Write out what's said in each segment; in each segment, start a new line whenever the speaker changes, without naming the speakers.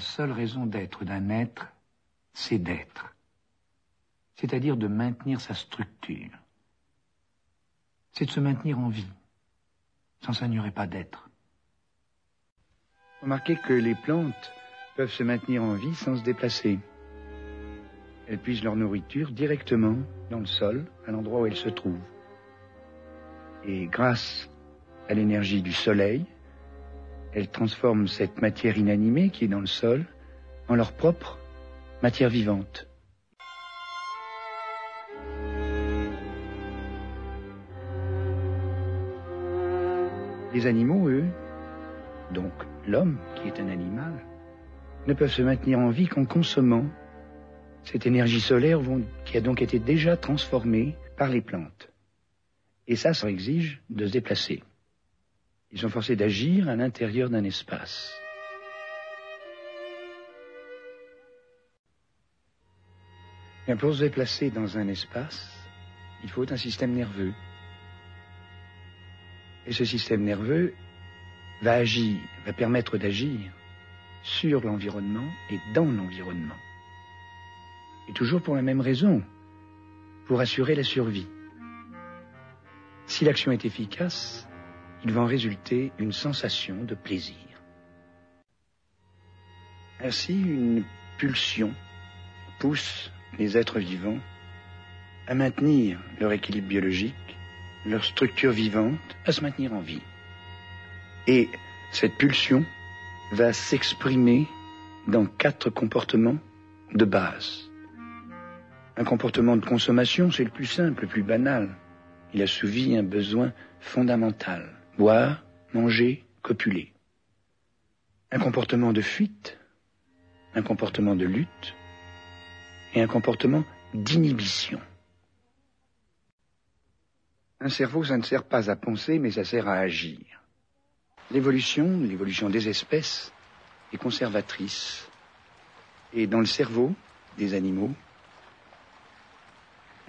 La seule raison d'être d'un être, c'est d'être, c'est-à-dire de maintenir sa structure. C'est de se maintenir en vie. Sans ça, il n'y aurait pas d'être. Remarquez que les plantes peuvent se maintenir en vie sans se déplacer. Elles puisent leur nourriture directement dans le sol, à l'endroit où elles se trouvent. Et grâce à l'énergie du soleil, elles transforment cette matière inanimée qui est dans le sol en leur propre matière vivante. Les animaux, eux, donc l'homme qui est un animal, ne peuvent se maintenir en vie qu'en consommant cette énergie solaire qui a donc été déjà transformée par les plantes. Et ça, ça exige de se déplacer. Ils sont forcés d'agir à l'intérieur d'un espace. Et pour se déplacer dans un espace, il faut un système nerveux. Et ce système nerveux va agir, va permettre d'agir sur l'environnement et dans l'environnement. Et toujours pour la même raison, pour assurer la survie. Si l'action est efficace, il va en résulter une sensation de plaisir. Ainsi, une pulsion pousse les êtres vivants à maintenir leur équilibre biologique, leur structure vivante, à se maintenir en vie. Et cette pulsion va s'exprimer dans quatre comportements de base. Un comportement de consommation, c'est le plus simple, le plus banal. Il assouvit un besoin fondamental. Boire, manger, copuler. Un comportement de fuite, un comportement de lutte et un comportement d'inhibition. Un cerveau, ça ne sert pas à penser, mais ça sert à agir. L'évolution, l'évolution des espèces, est conservatrice. Et dans le cerveau des animaux,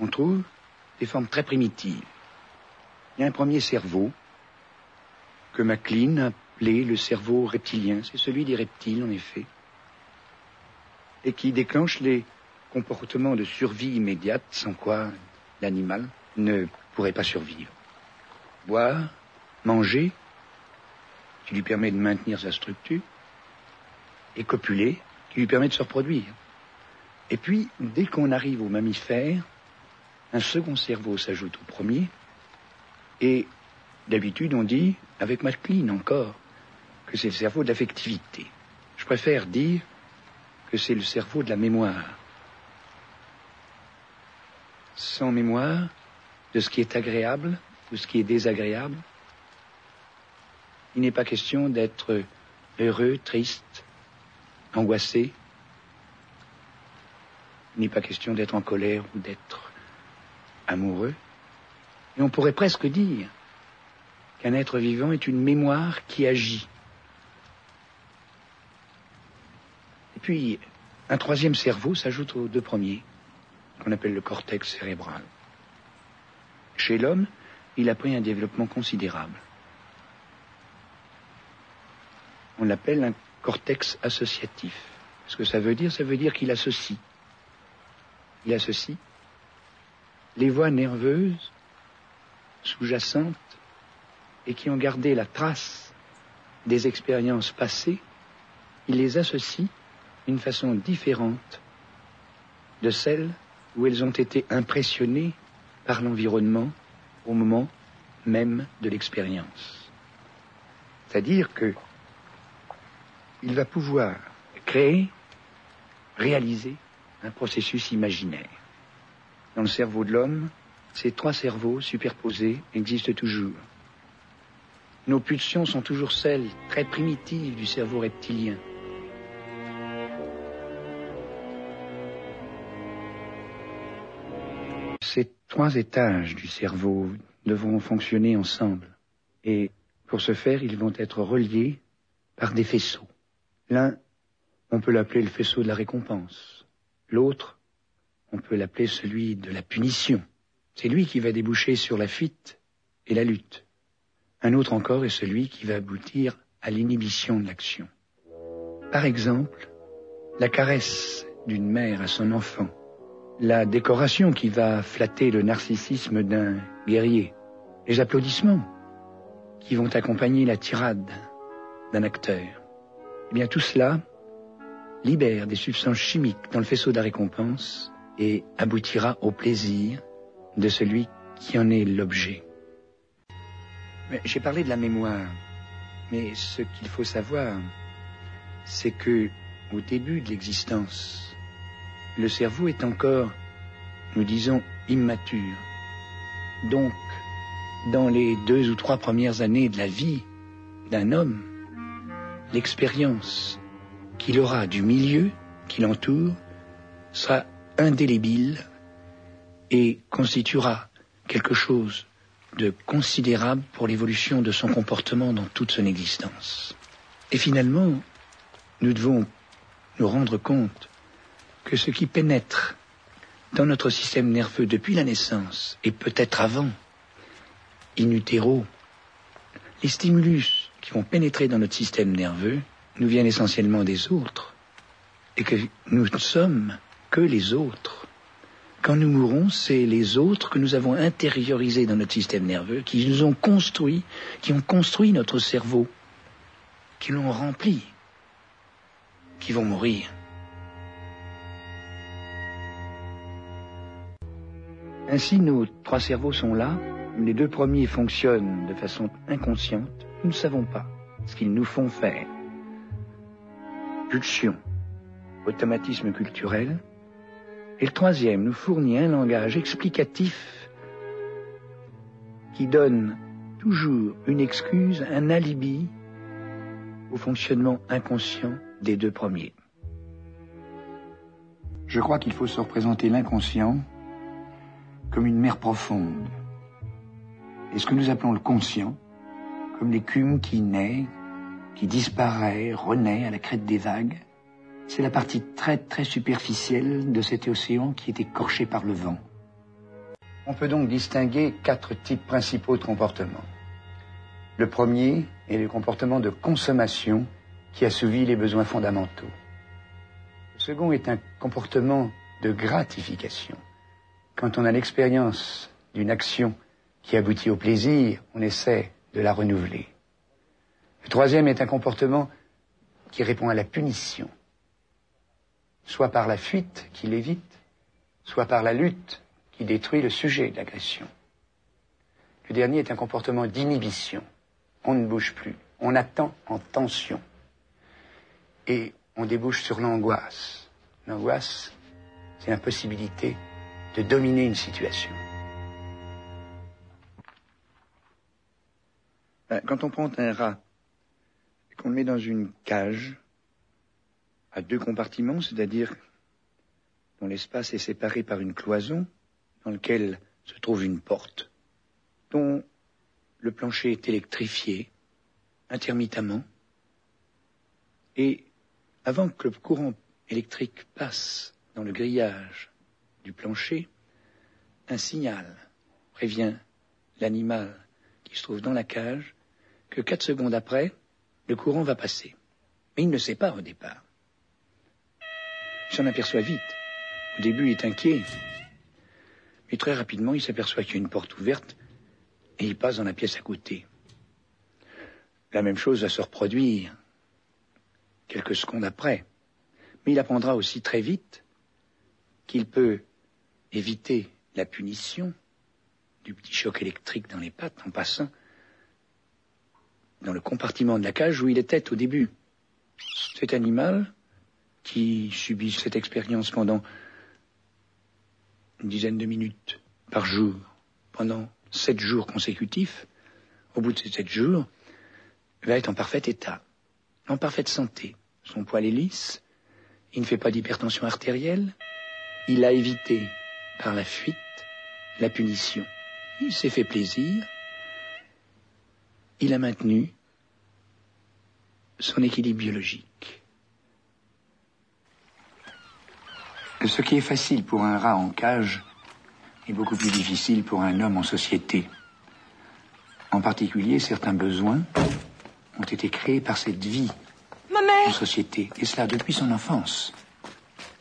on trouve des formes très primitives. Il y a un premier cerveau que MacLean a appelé le cerveau reptilien. C'est celui des reptiles, en effet. Et qui déclenche les comportements de survie immédiate, sans quoi l'animal ne pourrait pas survivre. Boire, manger, qui lui permet de maintenir sa structure, et copuler, qui lui permet de se reproduire. Et puis, dès qu'on arrive aux mammifères, un second cerveau s'ajoute au premier, et d'habitude on dit, avec MacLean encore, que c'est le cerveau de l'affectivité. Je préfère dire que c'est le cerveau de la mémoire. Sans mémoire de ce qui est agréable ou ce qui est désagréable, il n'est pas question d'être heureux, triste, angoissé. Il n'est pas question d'être en colère ou d'être amoureux. Et on pourrait presque dire qu'un être vivant est une mémoire qui agit. Et puis, un troisième cerveau s'ajoute aux deux premiers, qu'on appelle le cortex cérébral. Chez l'homme, il a pris un développement considérable. On l'appelle un cortex associatif. Ce que ça veut dire, ça veut dire qu'il associe. Il associe les voies nerveuses sous-jacentes et qui ont gardé la trace des expériences passées, il les associe d'une façon différente de celle où elles ont été impressionnées par l'environnement au moment même de l'expérience. C'est-à-dire que il va pouvoir créer, réaliser un processus imaginaire. Dans le cerveau de l'homme, ces trois cerveaux superposés existent toujours. Nos pulsions sont toujours celles très primitives du cerveau reptilien. Ces trois étages du cerveau devront fonctionner ensemble. Et pour ce faire, ils vont être reliés par des faisceaux. L'un, on peut l'appeler le faisceau de la récompense. L'autre, on peut l'appeler celui de la punition. C'est lui qui va déboucher sur la fuite et la lutte. Un autre encore est celui qui va aboutir à l'inhibition de l'action. Par exemple, la caresse d'une mère à son enfant, la décoration qui va flatter le narcissisme d'un guerrier, les applaudissements qui vont accompagner la tirade d'un acteur. Eh bien tout cela libère des substances chimiques dans le faisceau de la récompense et aboutira au plaisir de celui qui en est l'objet. J'ai parlé de la mémoire, mais ce qu'il faut savoir, c'est que au début de l'existence, le cerveau est encore, nous disons, immature. Donc, dans les deux ou trois premières années de la vie d'un homme, l'expérience qu'il aura du milieu qui l'entoure sera indélébile et constituera quelque chose de considérable pour l'évolution de son comportement dans toute son existence. Et finalement, nous devons nous rendre compte que ce qui pénètre dans notre système nerveux depuis la naissance, et peut-être avant, in utero, les stimulus qui vont pénétrer dans notre système nerveux nous viennent essentiellement des autres, et que nous ne sommes que les autres. Quand nous mourons, c'est les autres que nous avons intériorisés dans notre système nerveux, qui nous ont construit, qui ont construit notre cerveau, qui l'ont rempli, qui vont mourir. Ainsi, nos trois cerveaux sont là. Les deux premiers fonctionnent de façon inconsciente. Nous ne savons pas ce qu'ils nous font faire. Pulsion, automatisme culturel. Et le troisième nous fournit un langage explicatif qui donne toujours une excuse, un alibi au fonctionnement inconscient des deux premiers. Je crois qu'il faut se représenter l'inconscient comme une mer profonde. Et ce que nous appelons le conscient, comme l'écume qui naît, qui disparaît, renaît à la crête des vagues, c'est la partie très très superficielle de cet océan qui est écorché par le vent. On peut donc distinguer quatre types principaux de comportements. Le premier est le comportement de consommation qui assouvit les besoins fondamentaux. Le second est un comportement de gratification. Quand on a l'expérience d'une action qui aboutit au plaisir, on essaie de la renouveler. Le troisième est un comportement qui répond à la punition, soit par la fuite qui l'évite, soit par la lutte qui détruit le sujet d'agression. Le dernier est un comportement d'inhibition. On ne bouge plus, on attend en tension. Et on débouche sur l'angoisse. L'angoisse, c'est l'impossibilité de dominer une situation. Ben, quand on prend un rat et qu'on le met dans une cage à deux compartiments, c'est-à-dire dont l'espace est séparé par une cloison dans laquelle se trouve une porte, dont le plancher est électrifié intermittemment, et avant que le courant électrique passe dans le grillage du plancher, un signal prévient l'animal qui se trouve dans la cage que quatre secondes après, le courant va passer. Mais il ne sait pas au départ. Il s'en aperçoit vite. Au début, il est inquiet. Mais très rapidement, il s'aperçoit qu'il y a une porte ouverte et il passe dans la pièce à côté. La même chose va se reproduire quelques secondes après. Mais il apprendra aussi très vite qu'il peut éviter la punition du petit choc électrique dans les pattes en passant dans le compartiment de la cage où il était au début. Cet animal, qui subit cette expérience pendant une dizaine de minutes par jour, pendant sept jours consécutifs, au bout de ces sept jours, va être en parfait état, en parfaite santé. Son poil est lisse, il ne fait pas d'hypertension artérielle, il a évité par la fuite la punition. Il s'est fait plaisir, il a maintenu son équilibre biologique. Ce qui est facile pour un rat en cage est beaucoup plus difficile pour un homme en société. En particulier, certains besoins ont été créés par cette vie en société, et cela depuis son enfance.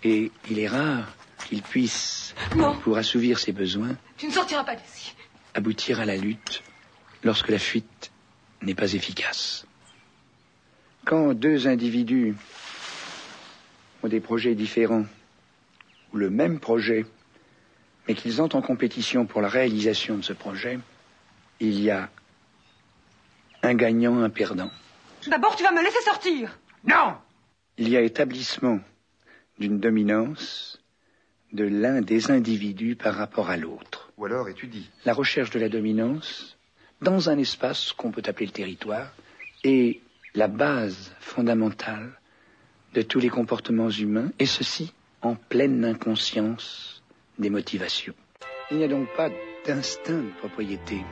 Et il est rare qu'il puisse, pour assouvir ses besoins,
tu ne sortiras pas d'ici.
Aboutir à la lutte lorsque la fuite n'est pas efficace. Quand deux individus ont des projets différents, ou le même projet, mais qu'ils entrent en compétition pour la réalisation de ce projet, il y a un gagnant, un perdant.
D'abord, tu vas me laisser sortir.
Non Il y a établissement d'une dominance de l'un des individus par rapport à l'autre.
Ou alors étudie.
La recherche de la dominance dans un espace qu'on peut appeler le territoire est la base fondamentale de tous les comportements humains, et ceci en pleine inconscience des motivations. Il n'y a donc pas d'instinct de propriété.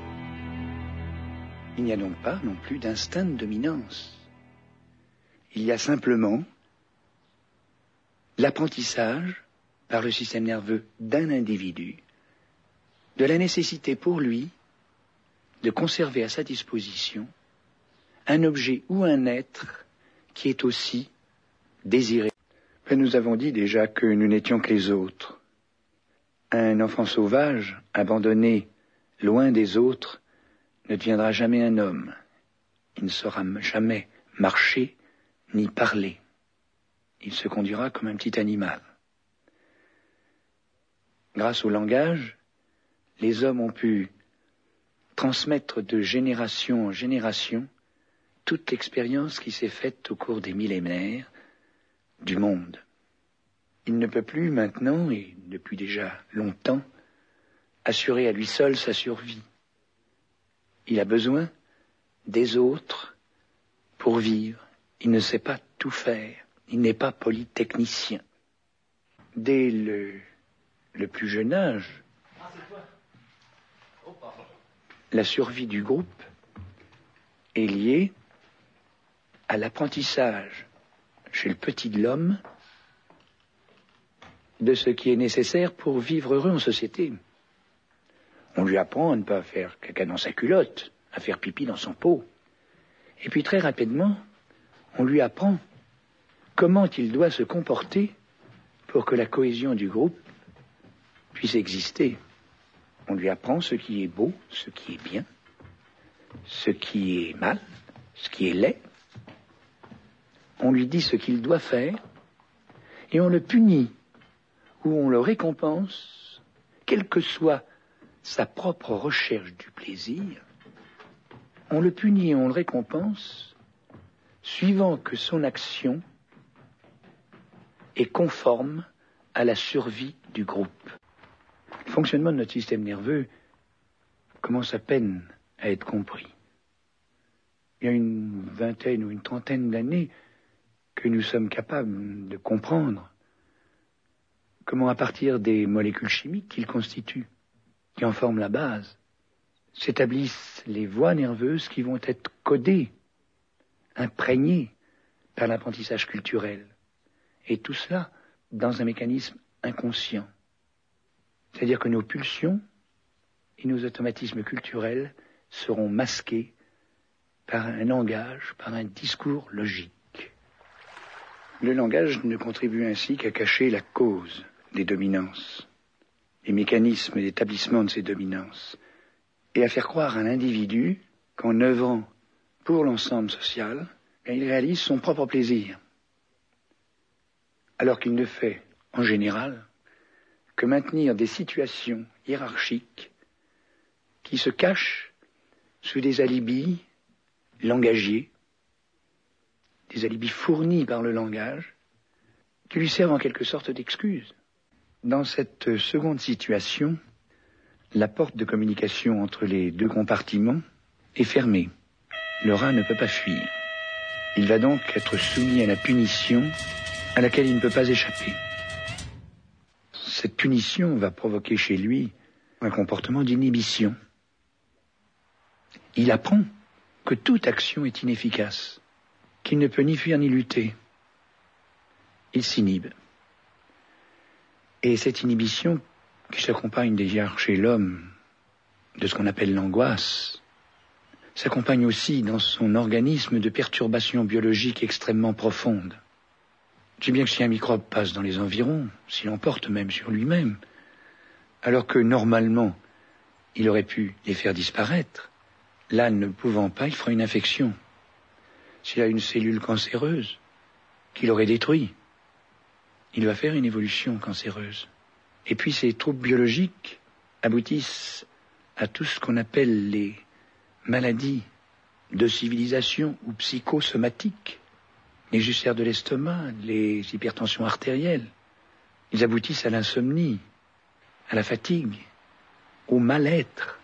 Il n'y a donc pas non plus d'instinct de dominance. Il y a simplement l'apprentissage par le système nerveux d'un individu de la nécessité pour lui de conserver à sa disposition un objet ou un être qui est aussi désiré. Nous avons dit déjà que nous n'étions que les autres. Un enfant sauvage, abandonné loin des autres, ne deviendra jamais un homme. Il ne saura jamais marcher ni parler il se conduira comme un petit animal. Grâce au langage, les hommes ont pu transmettre de génération en génération toute l'expérience qui s'est faite au cours des millénaires du monde. Il ne peut plus maintenant, et depuis déjà longtemps, assurer à lui seul sa survie. Il a besoin des autres pour vivre. Il ne sait pas tout faire. Il n'est pas polytechnicien. Dès le, le plus jeune âge, la survie du groupe est liée à l'apprentissage chez le petit de l'homme de ce qui est nécessaire pour vivre heureux en société. On lui apprend à ne pas faire caca dans sa culotte, à faire pipi dans son pot. Et puis très rapidement, on lui apprend comment il doit se comporter pour que la cohésion du groupe puisse exister. On lui apprend ce qui est beau, ce qui est bien, ce qui est mal, ce qui est laid. On lui dit ce qu'il doit faire et on le punit ou on le récompense, quelle que soit sa propre recherche du plaisir. On le punit et on le récompense suivant que son action est conforme à la survie du groupe. Le fonctionnement de notre système nerveux commence à peine à être compris. Il y a une vingtaine ou une trentaine d'années que nous sommes capables de comprendre comment à partir des molécules chimiques qu'il constitue, qui en forment la base, s'établissent les voies nerveuses qui vont être codées, imprégnées par l'apprentissage culturel. Et tout cela dans un mécanisme inconscient. C'est-à-dire que nos pulsions et nos automatismes culturels seront masqués par un langage, par un discours logique. Le langage ne contribue ainsi qu'à cacher la cause des dominances, les mécanismes d'établissement de ces dominances, et à faire croire à l'individu qu'en œuvrant pour l'ensemble social, il réalise son propre plaisir. Alors qu'il ne fait, en général, que maintenir des situations hiérarchiques qui se cachent sous des alibis langagiers, des alibis fournis par le langage, qui lui servent en quelque sorte d'excuse. Dans cette seconde situation, la porte de communication entre les deux compartiments est fermée. Le rat ne peut pas fuir. Il va donc être soumis à la punition à laquelle il ne peut pas échapper. Cette punition va provoquer chez lui un comportement d'inhibition. Il apprend que toute action est inefficace, qu'il ne peut ni fuir ni lutter. Il s'inhibe. Et cette inhibition qui s'accompagne déjà chez l'homme de ce qu'on appelle l'angoisse, s'accompagne aussi dans son organisme de perturbations biologiques extrêmement profondes sais bien que si un microbe passe dans les environs, s'il en porte même sur lui-même, alors que normalement, il aurait pu les faire disparaître, là ne pouvant pas, il fera une infection. S'il a une cellule cancéreuse, qu'il aurait détruit, il va faire une évolution cancéreuse. Et puis ces troubles biologiques aboutissent à tout ce qu'on appelle les maladies de civilisation ou psychosomatiques, les ulcères de l'estomac, les hypertensions artérielles. Ils aboutissent à l'insomnie, à la fatigue, au mal-être.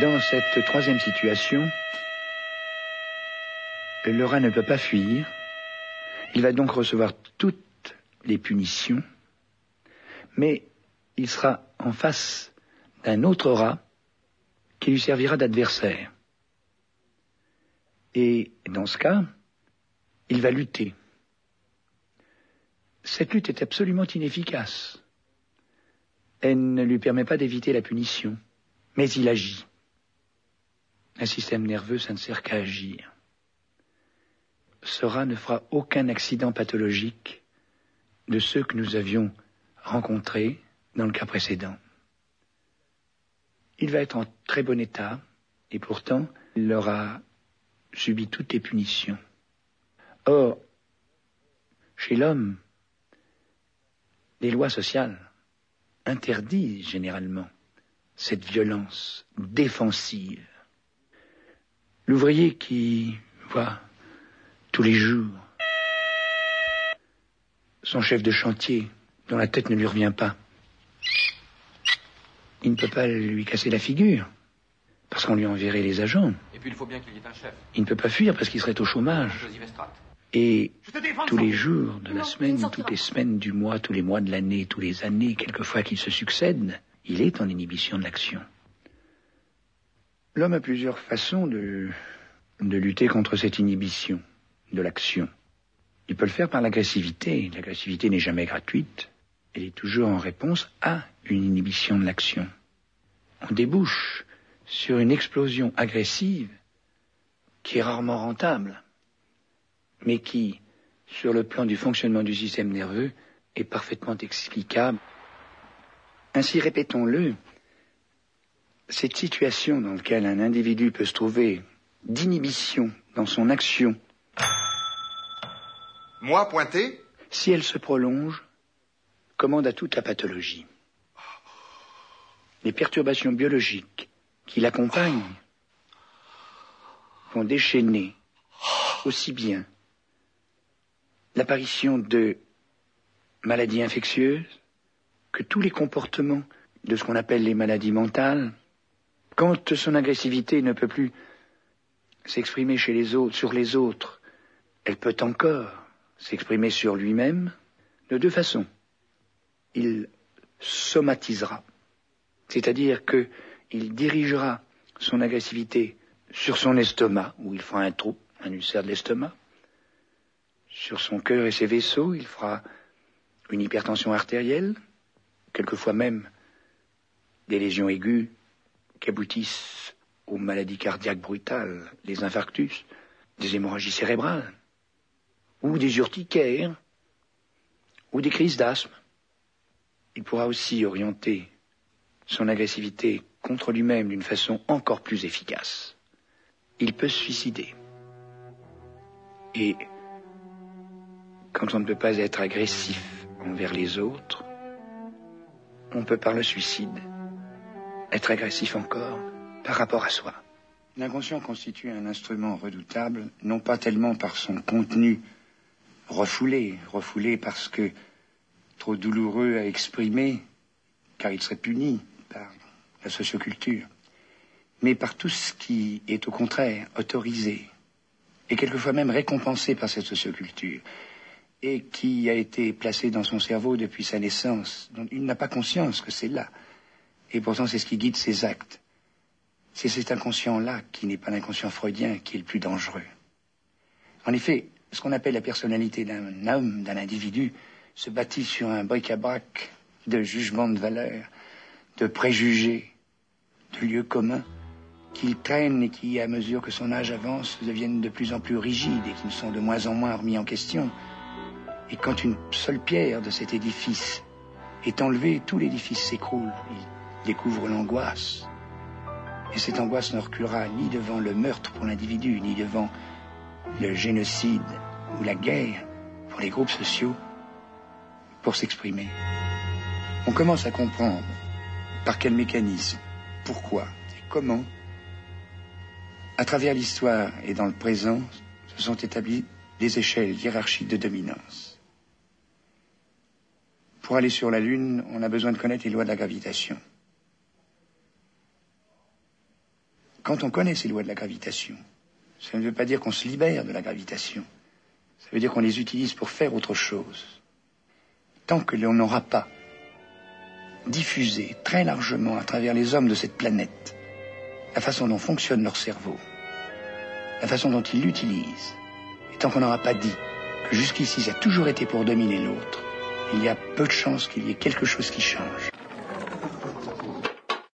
Dans cette troisième situation, le rat ne peut pas fuir. Il va donc recevoir toutes les punitions, mais il sera en face d'un autre rat qui lui servira d'adversaire. Et dans ce cas, il va lutter. Cette lutte est absolument inefficace. Elle ne lui permet pas d'éviter la punition, mais il agit. Un système nerveux, ça ne sert qu'à agir. Rat ne fera aucun accident pathologique de ceux que nous avions rencontrés dans le cas précédent. Il va être en très bon état, et pourtant, il aura subi toutes les punitions. Or, chez l'homme, les lois sociales interdisent généralement cette violence défensive L'ouvrier qui voit tous les jours son chef de chantier dont la tête ne lui revient pas, il ne peut pas lui casser la figure parce qu'on lui enverrait les agents.
Et puis il faut bien qu'il y ait un chef.
Il ne peut pas fuir parce qu'il serait au chômage. Et tous les jours de la semaine, toutes les semaines du mois, tous les mois de l'année, tous les années, quelquefois qu'il se succèdent, il est en inhibition de l'action. L'homme a plusieurs façons de, de lutter contre cette inhibition de l'action. Il peut le faire par l'agressivité. L'agressivité n'est jamais gratuite. Elle est toujours en réponse à une inhibition de l'action. On débouche sur une explosion agressive qui est rarement rentable, mais qui, sur le plan du fonctionnement du système nerveux, est parfaitement explicable. Ainsi, répétons-le, cette situation dans laquelle un individu peut se trouver d'inhibition dans son action.
Moi, pointé
Si elle se prolonge, commande à toute la pathologie. Les perturbations biologiques qui l'accompagnent vont déchaîner aussi bien l'apparition de maladies infectieuses que tous les comportements de ce qu'on appelle les maladies mentales, quand son agressivité ne peut plus s'exprimer chez les autres, sur les autres, elle peut encore s'exprimer sur lui-même de deux façons. Il somatisera, c'est-à-dire qu'il dirigera son agressivité sur son estomac, où il fera un trou, un ulcère de l'estomac, sur son cœur et ses vaisseaux, il fera une hypertension artérielle, quelquefois même des lésions aiguës qui aboutissent aux maladies cardiaques brutales, les infarctus, des hémorragies cérébrales, ou des urticaires, ou des crises d'asthme. Il pourra aussi orienter son agressivité contre lui-même d'une façon encore plus efficace. Il peut se suicider. Et quand on ne peut pas être agressif envers les autres, on peut par le suicide être agressif encore par rapport à soi. L'inconscient constitue un instrument redoutable, non pas tellement par son contenu refoulé, refoulé parce que trop douloureux à exprimer, car il serait puni par la socioculture, mais par tout ce qui est au contraire autorisé, et quelquefois même récompensé par cette socioculture, et qui a été placé dans son cerveau depuis sa naissance, il n'a pas conscience que c'est là. Et pourtant, c'est ce qui guide ses actes. C'est cet inconscient-là, qui n'est pas l'inconscient freudien, qui est le plus dangereux. En effet, ce qu'on appelle la personnalité d'un homme, d'un individu, se bâtit sur un bric-à-brac de jugements de valeur, de préjugés, de lieux communs qu'il traîne et qui, à mesure que son âge avance, deviennent de plus en plus rigides et qui ne sont de moins en moins remis en question. Et quand une seule pierre de cet édifice est enlevée, tout l'édifice s'écroule. Découvre l'angoisse. Et cette angoisse ne reculera ni devant le meurtre pour l'individu, ni devant le génocide ou la guerre pour les groupes sociaux, pour s'exprimer. On commence à comprendre par quel mécanisme, pourquoi et comment à travers l'histoire et dans le présent, se sont établies des échelles hiérarchiques de dominance. Pour aller sur la Lune, on a besoin de connaître les lois de la gravitation. Quand on connaît ces lois de la gravitation, ça ne veut pas dire qu'on se libère de la gravitation. Ça veut dire qu'on les utilise pour faire autre chose. Tant que l'on n'aura pas diffusé très largement à travers les hommes de cette planète la façon dont fonctionne leur cerveau, la façon dont ils l'utilisent, et tant qu'on n'aura pas dit que jusqu'ici ça a toujours été pour dominer l'autre, il y a peu de chances qu'il y ait quelque chose qui change.